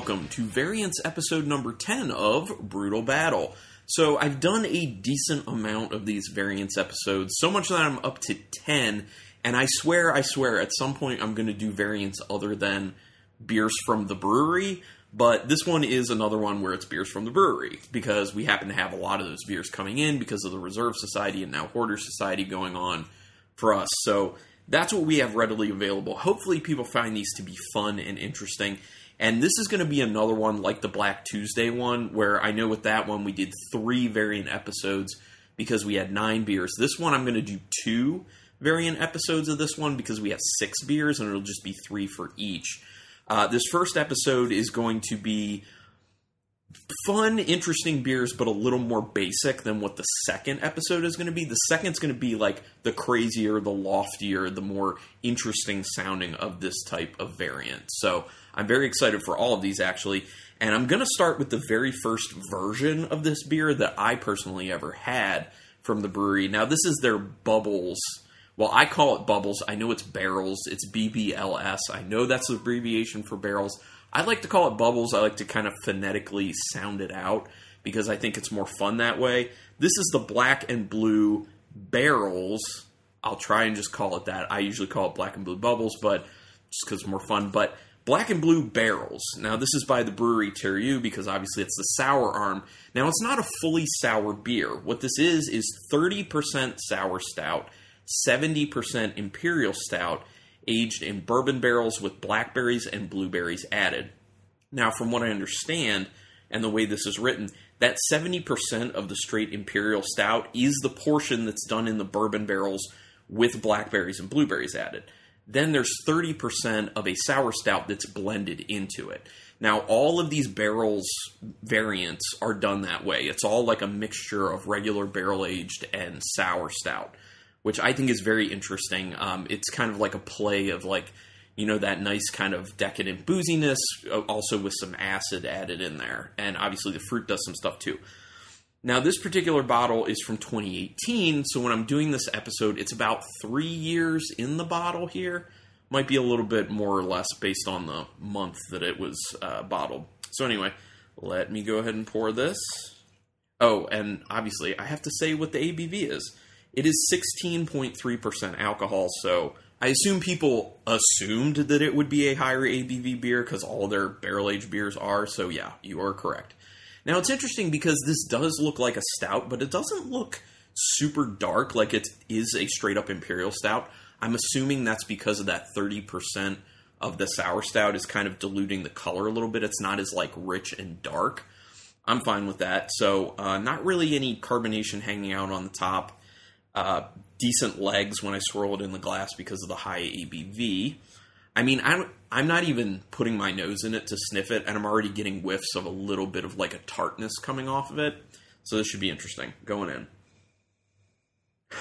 welcome to Variants episode number 10 of Brutal Battle. So, I've done a decent amount of these Variants episodes, so much that I'm up to 10, and I swear, I swear, at some point I'm going to do Variants other than beers from the brewery, but this one is another one where it's beers from the brewery, because we happen to have a lot of those beers coming in because of the Reserve Society and now Hoarder Society going on for us. So, that's what we have readily available. Hopefully, people find these to be fun and interesting. And this is going to be another one like the Black Tuesday one, where I know with that one we did three variant episodes because we had nine beers. This one I'm going to do two variant episodes of this one because we have six beers and it'll just be three for each. Uh, this first episode is going to be fun, interesting beers, but a little more basic than what the second episode is going to be. The second's going to be like the crazier, the loftier, the more interesting sounding of this type of variant. So I'm very excited for all of these actually. And I'm going to start with the very first version of this beer that I personally ever had from the brewery. Now, this is their Bubbles. Well, I call it Bubbles. I know it's Barrels. It's BBLS. I know that's the abbreviation for barrels. I like to call it bubbles. I like to kind of phonetically sound it out because I think it's more fun that way. This is the black and blue barrels. I'll try and just call it that. I usually call it black and blue bubbles, but just because it's more fun. But black and blue barrels. Now, this is by the Bruery Terreux because obviously it's the sour arm. Now, it's not a fully sour beer. What this is is 30% sour stout, 70% imperial stout, aged in bourbon barrels with blackberries and blueberries added. Now, from what I understand, and the way this is written, that 70% of the straight imperial stout is the portion that's done in the bourbon barrels with blackberries and blueberries added. Then there's 30% of a sour stout that's blended into it. Now, all of these barrels variants are done that way. It's all like a mixture of regular barrel aged and sour stout which I think is very interesting. Um, it's kind of like a play of like, you know, that nice kind of decadent booziness, uh, also with some acid added in there. And obviously the fruit does some stuff too. Now, this particular bottle is from 2018, so when I'm doing this episode, it's about three years in the bottle here. Might be a little bit more or less based on the month that it was uh, bottled. So, anyway, let me go ahead and pour this. Oh, and obviously, I have to say what the ABV is. It is 16.3% alcohol, so I assume people assumed that it would be a higher ABV beer because all their barrel aged beers are, so yeah, you are correct. Now it's interesting because this does look like a stout, but it doesn't look super dark like it is a straight up imperial stout. I'm assuming that's because of that 30% of the sour stout is kind of diluting the color a little bit. It's not as like rich and dark. I'm fine with that. So, uh, not really any carbonation hanging out on the top uh, decent legs when I swirl it in the glass because of the high ABV. I mean, I'm I'm not even putting my nose in it to sniff it, and I'm already getting whiffs of a little bit of like a tartness coming off of it. So this should be interesting going in.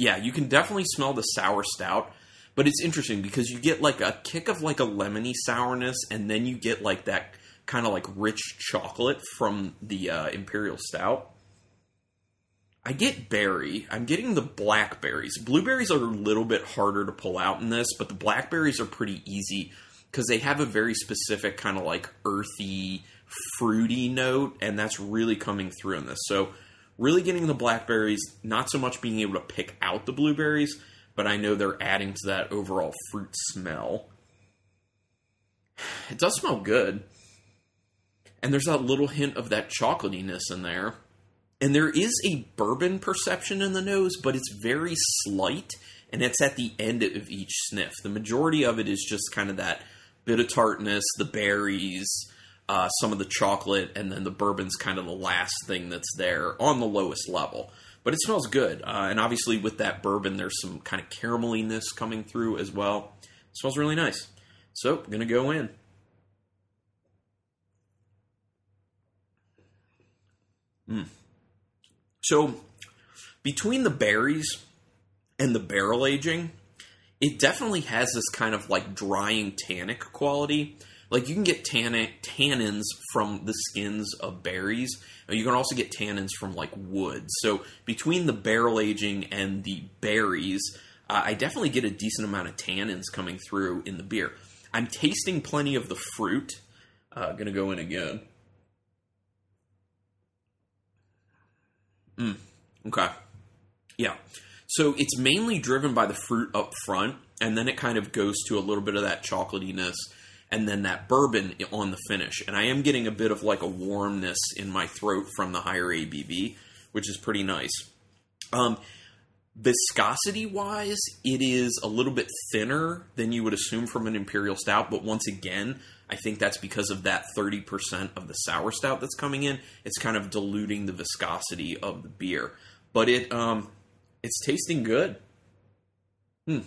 Yeah, you can definitely smell the sour stout, but it's interesting because you get like a kick of like a lemony sourness, and then you get like that kind of like rich chocolate from the uh, imperial stout. I get berry. I'm getting the blackberries. Blueberries are a little bit harder to pull out in this, but the blackberries are pretty easy because they have a very specific kind of like earthy, fruity note, and that's really coming through in this. So, really getting the blackberries, not so much being able to pick out the blueberries, but I know they're adding to that overall fruit smell. It does smell good. And there's that little hint of that chocolatiness in there. And there is a bourbon perception in the nose, but it's very slight, and it's at the end of each sniff. The majority of it is just kind of that bit of tartness, the berries, uh, some of the chocolate, and then the bourbon's kind of the last thing that's there on the lowest level. But it smells good, uh, and obviously with that bourbon, there's some kind of carameliness coming through as well. It smells really nice. So, gonna go in. Mmm. So between the berries and the barrel aging, it definitely has this kind of like drying tannic quality. Like you can get tannic, tannins from the skins of berries. You can also get tannins from like wood. So between the barrel aging and the berries, uh, I definitely get a decent amount of tannins coming through in the beer. I'm tasting plenty of the fruit. Uh, gonna go in again. Mm, okay. Yeah. So it's mainly driven by the fruit up front, and then it kind of goes to a little bit of that chocolatiness, and then that bourbon on the finish. And I am getting a bit of like a warmness in my throat from the higher ABV, which is pretty nice. Um, viscosity wise, it is a little bit thinner than you would assume from an imperial stout, but once again, I think that's because of that 30% of the sour stout that's coming in. It's kind of diluting the viscosity of the beer. But it um it's tasting good. Hmm.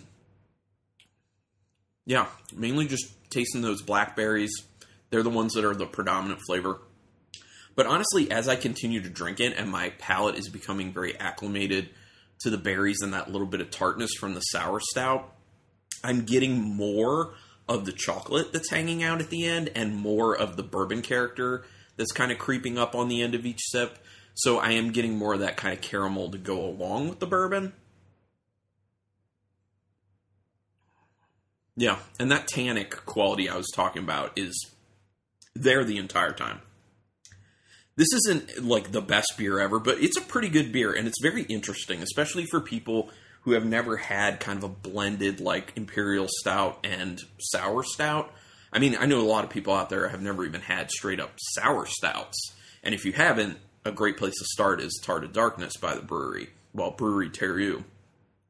Yeah, mainly just tasting those blackberries. They're the ones that are the predominant flavor. But honestly, as I continue to drink it and my palate is becoming very acclimated to the berries and that little bit of tartness from the sour stout, I'm getting more of the chocolate that's hanging out at the end and more of the bourbon character that's kind of creeping up on the end of each sip. So I am getting more of that kind of caramel to go along with the bourbon. Yeah, and that tannic quality I was talking about is there the entire time. This isn't like the best beer ever, but it's a pretty good beer and it's very interesting, especially for people who have never had kind of a blended like imperial stout and sour stout. I mean, I know a lot of people out there have never even had straight up sour stouts. And if you haven't, a great place to start is Tart of Darkness by the brewery, well, Bruery Terreux.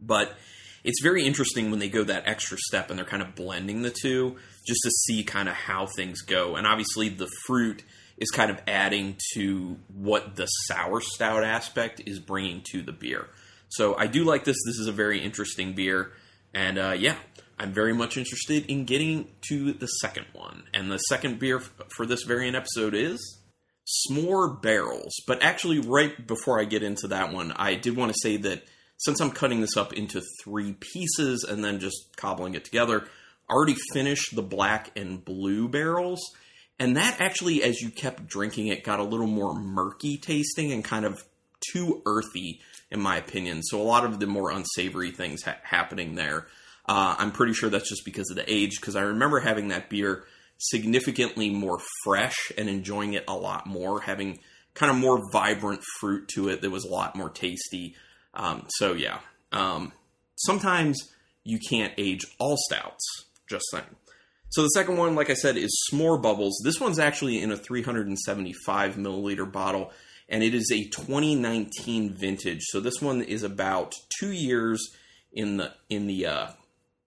But it's very interesting when they go that extra step and they're kind of blending the two just to see kind of how things go. And obviously, the fruit is kind of adding to what the sour stout aspect is bringing to the beer. So I do like this. This is a very interesting beer. And uh, yeah, I'm very much interested in getting to the second one. And the second beer f- for this variant episode is S'more Barrels. But actually, right before I get into that one, I did want to say that since I'm cutting this up into three pieces and then just cobbling it together, I already finished the black and blue barrels. And that actually, as you kept drinking it, got a little more murky tasting and kind of too earthy, in my opinion. So a lot of the more unsavory things ha- happening there. Uh, I'm pretty sure that's just because of the age, because I remember having that beer significantly more fresh and enjoying it a lot more, having kind of more vibrant fruit to it that was a lot more tasty. Um, so yeah, um, sometimes you can't age all stouts. Just saying. So the second one, like I said, is S'more Bubbles. This one's actually in a 375 milliliter bottle, and it is a 2019 vintage. So this one is about two years in the in the uh,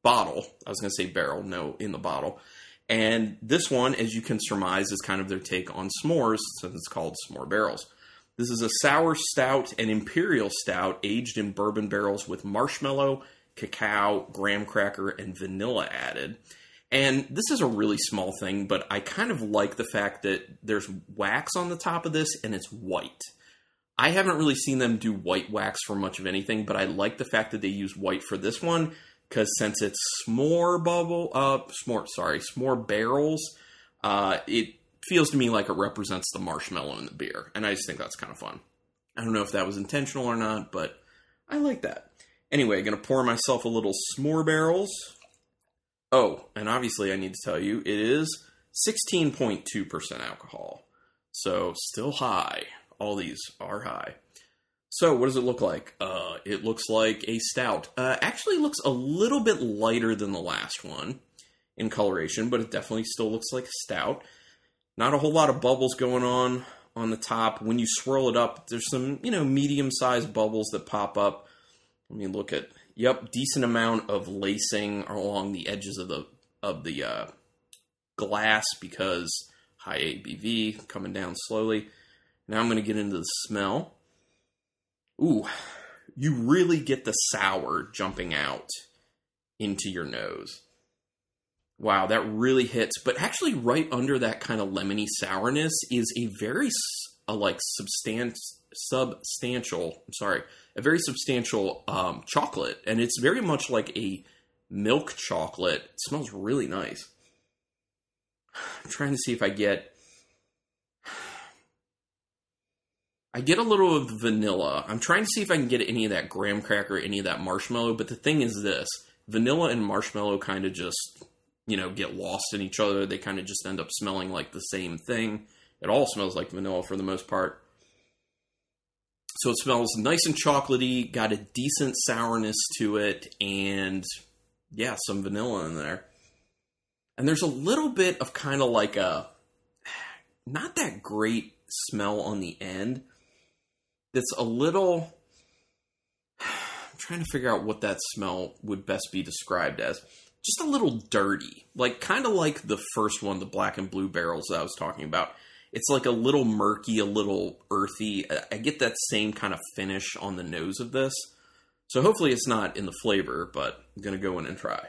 bottle. I was going to say barrel, no, in the bottle. And this one, as you can surmise, is kind of their take on s'mores, since it's called S'more Barrels. This is a sour stout and imperial stout aged in bourbon barrels with marshmallow, cacao, graham cracker, and vanilla added. And this is a really small thing, but I kind of like the fact that there's wax on the top of this and it's white. I haven't really seen them do white wax for much of anything, but I like the fact that they use white for this one because since it's s'more bubble, uh, s'more, sorry, s'more barrels, uh, it feels to me like it represents the marshmallow in the beer, and I just think that's kind of fun. I don't know if that was intentional or not, but I like that. Anyway, I'm gonna pour myself a little s'more barrels. Oh, and obviously I need to tell you, it is 16.2% alcohol. So still high. All these are high. So, what does it look like? Uh, it looks like a stout. Uh, actually, looks a little bit lighter than the last one in coloration, but it definitely still looks like a stout. Not a whole lot of bubbles going on on the top. When you swirl it up, there's some you know medium sized bubbles that pop up. Let me look at. Yep, decent amount of lacing along the edges of the of the uh, glass because high ABV coming down slowly. Now I'm going to get into the smell. Ooh, you really get the sour jumping out into your nose. Wow, that really hits. But actually, right under that kind of lemony sourness is a very a like substan- substantial. I'm sorry, a very substantial um, chocolate, and it's very much like a milk chocolate. It smells really nice. I'm trying to see if I get I get a little of vanilla. I'm trying to see if I can get any of that graham cracker, any of that marshmallow. But the thing is this vanilla and marshmallow kind of just you know, get lost in each other. They kind of just end up smelling like the same thing. It all smells like vanilla for the most part. So it smells nice and chocolatey, got a decent sourness to it, and yeah, some vanilla in there. And there's a little bit of kind of like a not that great smell on the end. That's a little. I'm trying to figure out what that smell would best be described as. Just a little dirty. Like, kind of like the first one, the black and blue barrels that I was talking about. It's like a little murky, a little earthy. I get that same kind of finish on the nose of this. So hopefully it's not in the flavor, but I'm going to go in and try.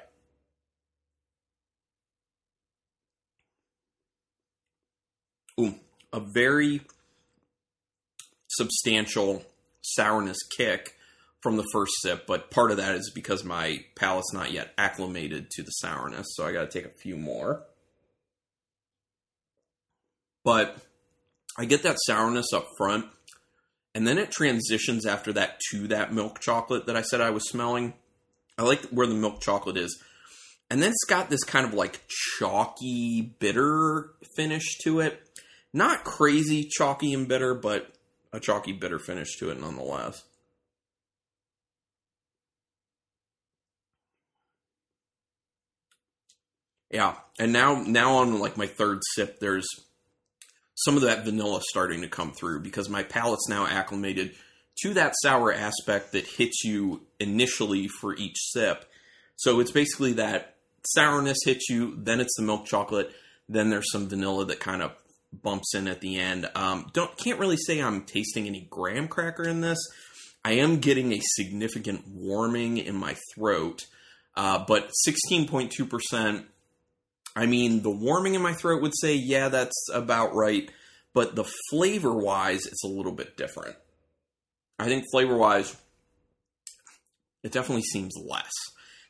Ooh, a very substantial sourness kick from the first sip, but part of that is because my palate's not yet acclimated to the sourness, so I got to take a few more. But I get that sourness up front, and then it transitions after that to that milk chocolate that I said I was smelling. I like where the milk chocolate is. And then it's got this kind of like chalky, bitter finish to it. Not crazy chalky and bitter, but a chalky bitter finish to it nonetheless. Yeah, and now now on like my third sip, there's some of that vanilla starting to come through because my palate's now acclimated to that sour aspect that hits you initially for each sip. So it's basically that sourness hits you, then it's the milk chocolate, then there's some vanilla that kind of bumps in at the end. Um, don't can't really say I'm tasting any graham cracker in this. I am getting a significant warming in my throat, uh, but 16.2%. I mean, the warming in my throat would say, yeah, that's about right. But the flavor wise, it's a little bit different. I think flavor wise, it definitely seems less.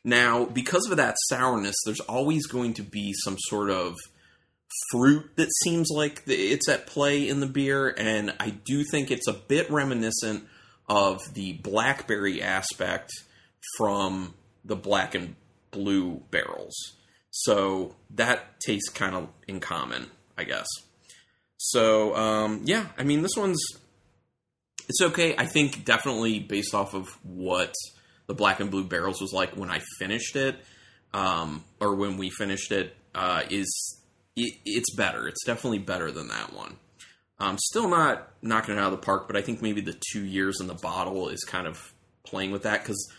Now, because of that sourness, there's always going to be some sort of fruit that seems like it's at play in the beer, and I do think it's a bit reminiscent of the blackberry aspect from the black and blue barrels. So that tastes kind of in common, I guess. So um, yeah, I mean this one's it's okay. I think definitely based off of what the black and blue barrels was like when I finished it, um, or when we finished it, uh, is it, it's better. It's definitely better than that one. Um, still not knocking it out of the park, but I think maybe the two years in the bottle is kind of playing with that because,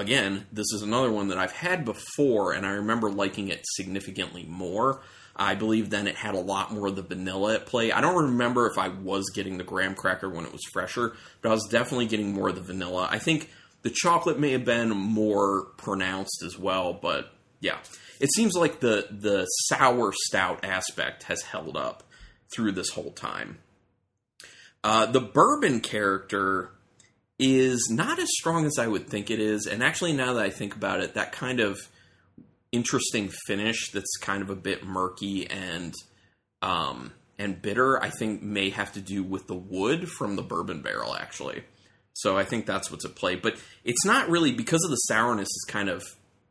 again, this is another one that I've had before, and I remember liking it significantly more. I believe then it had a lot more of the vanilla at play. I don't remember if I was getting the graham cracker when it was fresher, but I was definitely getting more of the vanilla. I think the chocolate may have been more pronounced as well, but yeah, it seems like the the sour stout aspect has held up through this whole time. Uh, the bourbon character is not as strong as I would think it is, and actually, now that I think about it, that kind of interesting finish that's kind of a bit murky and um, and bitter, I think may have to do with the wood from the bourbon barrel, actually. So I think that's what's at play. But it's not really because of the sourness is kind of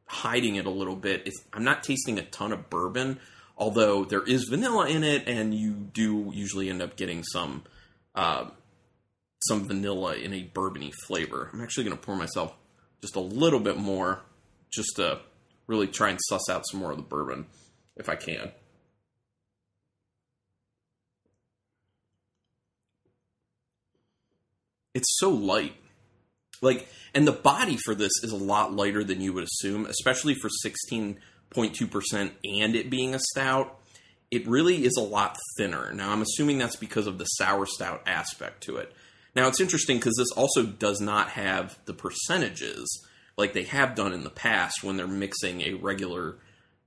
hiding it a little bit. It's, I'm not tasting a ton of bourbon, although there is vanilla in it, and you do usually end up getting some uh, some vanilla in a bourbony flavor. I'm actually going to pour myself just a little bit more, just to really try and suss out some more of the bourbon if I can. It's so light. Like, and the body for this is a lot lighter than you would assume, especially for 16.2% and it being a stout. It really is a lot thinner. Now, I'm assuming that's because of the sour stout aspect to it. Now, it's interesting because this also does not have the percentages like they have done in the past when they're mixing a regular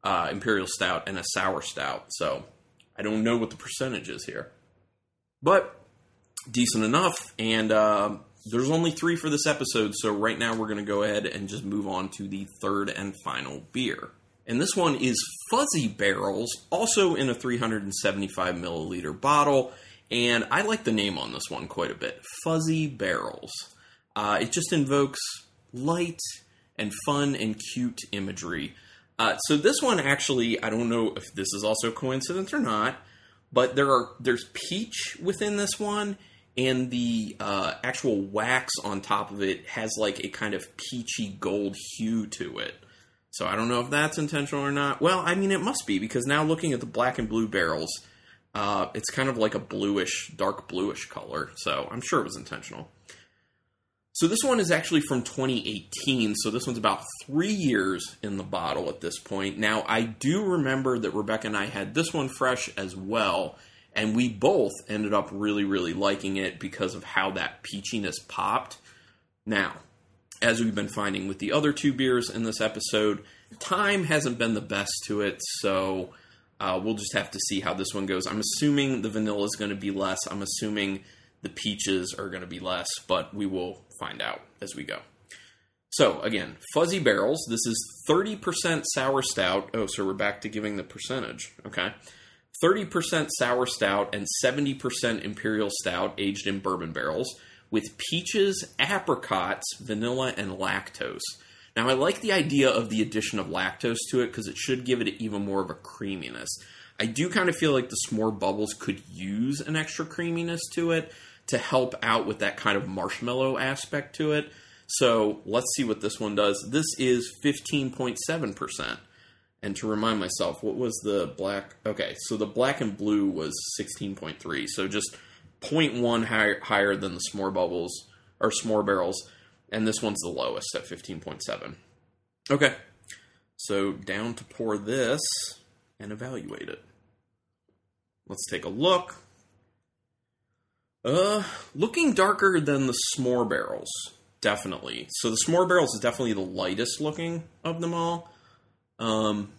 uh, imperial stout and a sour stout. So, I don't know what the percentage is here. But decent enough. And uh, there's only three for this episode, so right now we're going to go ahead and just move on to the third and final beer. And this one is Fuzzy Barrels, also in a 375 milliliter bottle. And I like the name on this one quite a bit Fuzzy Barrels. Uh, it just invokes light and fun and cute imagery. Uh, so this one actually, I don't know if this is also a coincidence or not, but there are there's peach within this one, and the uh, actual wax on top of it has like a kind of peachy gold hue to it. So I don't know if that's intentional or not. Well, I mean it must be because now looking at the black and blue barrels, uh, it's kind of like a bluish, dark bluish color. So I'm sure it was intentional. So this one is actually from 2018. So this one's about three years in the bottle at this point. Now I do remember that Rebecca and I had this one fresh as well, and we both ended up really, really liking it because of how that peachiness popped. Now, as we've been finding with the other two beers in this episode, time hasn't been the best to it. So uh, we'll just have to see how this one goes. I'm assuming the vanilla is going to be less. I'm assuming the peaches are going to be less, but we will find out as we go. So again, fuzzy barrels. This is 30% sour stout. Oh, so we're back to giving the percentage. Okay. 30% sour stout and 70% imperial stout aged in bourbon barrels with peaches, apricots, vanilla, and lactose. Now, I like the idea of the addition of lactose to it because it should give it even more of a creaminess. I do kind of feel like the s'more bubbles could use an extra creaminess to it, to help out with that kind of marshmallow aspect to it. So let's see what this one does. This is 15.7%. And to remind myself, what was the black? Okay, so the black and blue was 16.3. So just 0.1 higher, higher than the s'more bubbles or s'more barrels. And this one's the lowest at 15.7. Okay, so down to pour this and evaluate it. Let's take a look. Uh, looking darker than the s'more barrels, definitely. So the s'more barrels is definitely the lightest looking of them all. Um,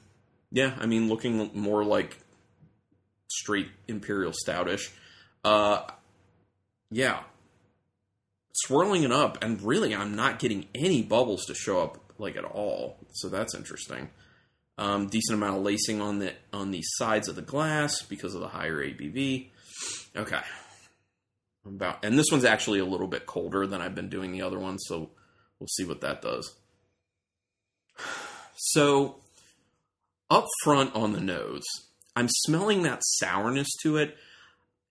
yeah, I mean, looking more like straight imperial stoutish. Uh, yeah, swirling it up, and really, I'm not getting any bubbles to show up like at all. So that's interesting. Um, decent amount of lacing on the on the sides of the glass because of the higher ABV. Okay, about and this one's actually a little bit colder than I've been doing the other one, so we'll see what that does. So up front on the nose, I'm smelling that sourness to it.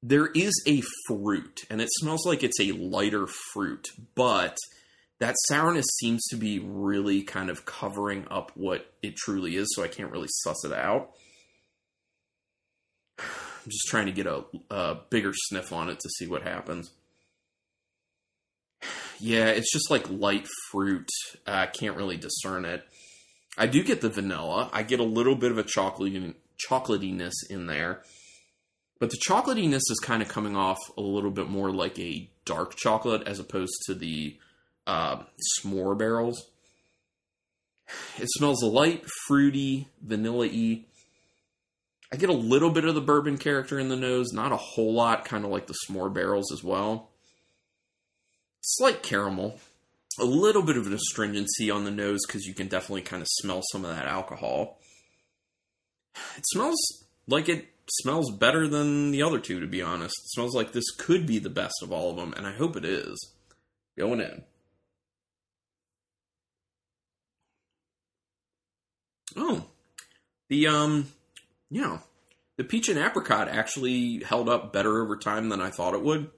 There is a fruit, and it smells like it's a lighter fruit, but that sourness seems to be really kind of covering up what it truly is, so I can't really suss it out. I'm just trying to get a, a bigger sniff on it to see what happens. Yeah, it's just like light fruit. I can't really discern it. I do get the vanilla. I get a little bit of a chocolate chocolatiness in there. But the chocolatiness is kind of coming off a little bit more like a dark chocolate as opposed to the uh, s'more barrels. It smells light, fruity, vanilla y. I get a little bit of the bourbon character in the nose, not a whole lot, kind of like the s'more barrels as well. Slight caramel, a little bit of an astringency on the nose because you can definitely kind of smell some of that alcohol. It smells like it smells better than the other two, to be honest. It smells like this could be the best of all of them, and I hope it is. Going in. Oh, the um yeah, the peach and apricot actually held up better over time than I thought it would.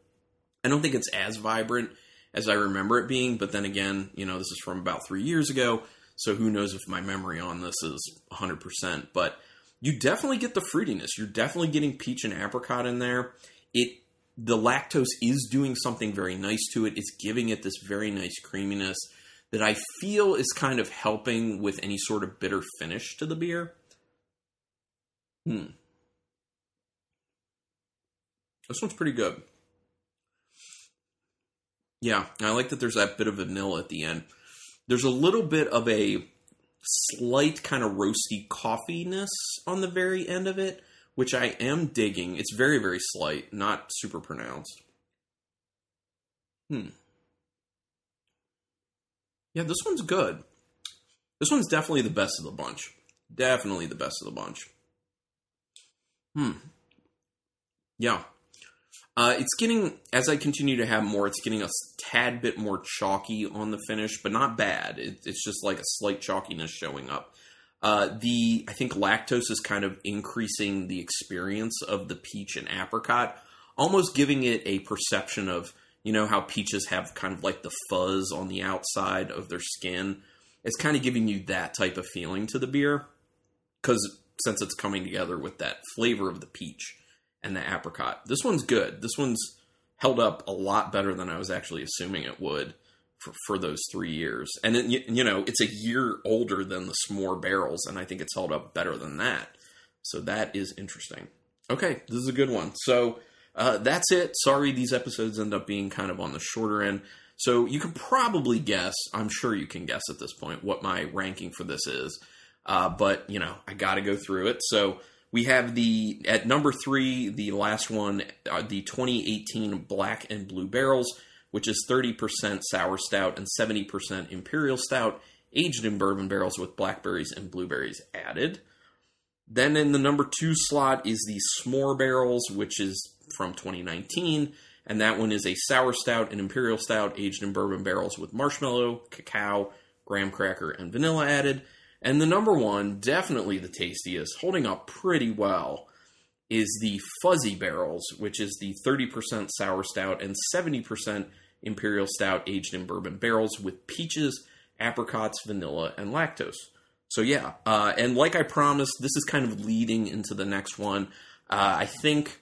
I don't think it's as vibrant as I remember it being, but then again, you know, this is from about three years ago, so who knows if my memory on this is 100%. But you definitely get the fruitiness. You're definitely getting peach and apricot in there. It the lactose is doing something very nice to it. It's giving it this very nice creaminess that I feel is kind of helping with any sort of bitter finish to the beer. Hmm. This one's pretty good. Yeah, I like that there's that bit of vanilla at the end. There's a little bit of a slight kind of roasty coffeeness on the very end of it, which I am digging. It's very, very slight, not super pronounced. Hmm. Yeah, this one's good. This one's definitely the best of the bunch. Definitely the best of the bunch. Hmm. Yeah. Uh, it's getting, as I continue to have more, it's getting a tad bit more chalky on the finish, but not bad. It, it's just like a slight chalkiness showing up. Uh, the I think lactose is kind of increasing the experience of the peach and apricot, almost giving it a perception of you know how peaches have kind of like the fuzz on the outside of their skin. It's kind of giving you that type of feeling to the beer because since it's coming together with that flavor of the peach and the apricot. This one's good. This one's held up a lot better than I was actually assuming it would for, for those three years. And you, you know, it's a year older than the s'more barrels, and I think it's held up better than that. So that is interesting. Okay, this is a good one. So uh, that's it. Sorry, these episodes end up being kind of on the shorter end. So you can probably guess, I'm sure you can guess at this point, what my ranking for this is. Uh, but, you know, I got to go through it. So we have the, at number three, the last one, uh, the 2018 Black and Blue Barrels, which is 30% sour stout and 70% imperial stout, aged in bourbon barrels with blackberries and blueberries added. Then in the number two slot is the S'more Barrels, which is from 2019, and that one is a sour stout and imperial stout aged in bourbon barrels with marshmallow, cacao, graham cracker, and vanilla added. And the number one, definitely the tastiest, holding up pretty well, is the Fuzzy Barrels, which is the 30% sour stout and 70% imperial stout aged in bourbon barrels with peaches, apricots, vanilla, and lactose. So yeah, uh, and like I promised, this is kind of leading into the next one. Uh, I think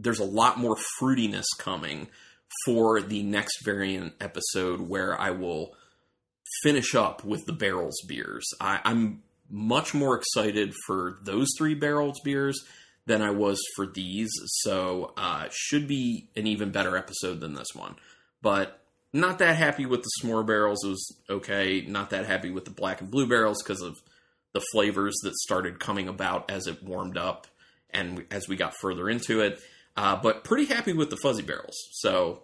there's a lot more fruitiness coming for the next variant episode where I will finish up with the barrels beers. I, I'm much more excited for those three barrels beers than I was for these, so uh, should be an even better episode than this one. But not that happy with the s'more barrels. It was okay. Not that happy with the black and blue barrels because of the flavors that started coming about as it warmed up and as we got further into it. Uh, but pretty happy with the fuzzy barrels. So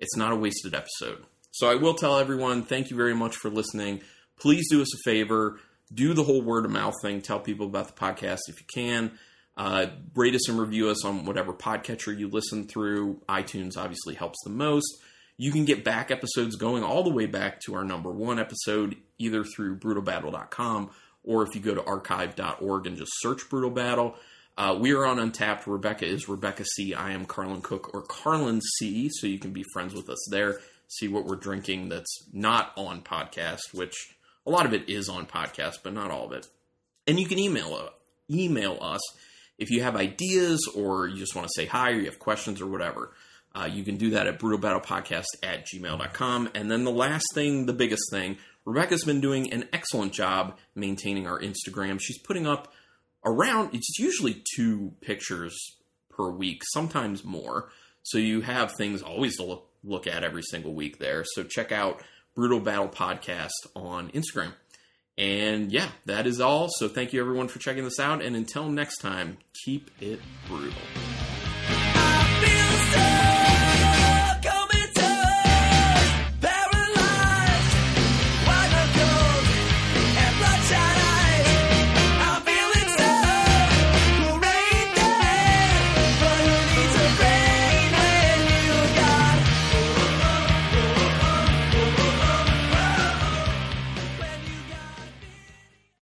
it's not a wasted episode. So I will tell everyone thank you very much for listening. Please do us a favor. Do the whole word of mouth thing. Tell people about the podcast if you can. Uh, rate us and review us on whatever podcatcher you listen through. iTunes obviously helps the most. You can get back episodes going all the way back to our number one episode, either through brutalbattle.com or if you go to archive.org and just search Brutal Battle. Uh, we are on Untappd. Rebecca is Rebecca C. I am Carlin Cook or Carlin C. So you can be friends with us there. See what we're drinking that's not on podcast, which a lot of it is on podcast, but not all of it. And you can email uh, email us if you have ideas or you just want to say hi or you have questions or whatever. Uh, you can do that at brutalbattlepodcast at gmail.com. And then the last thing, the biggest thing, Rebecca's been doing an excellent job maintaining our Instagram. She's putting up around it's usually two pictures per week, sometimes more. So you have things always to look look at every single week there. So check out Brutal Battle Podcast on Instagram. And yeah, that is all. So thank you everyone for checking this out. And until next time, keep it brutal.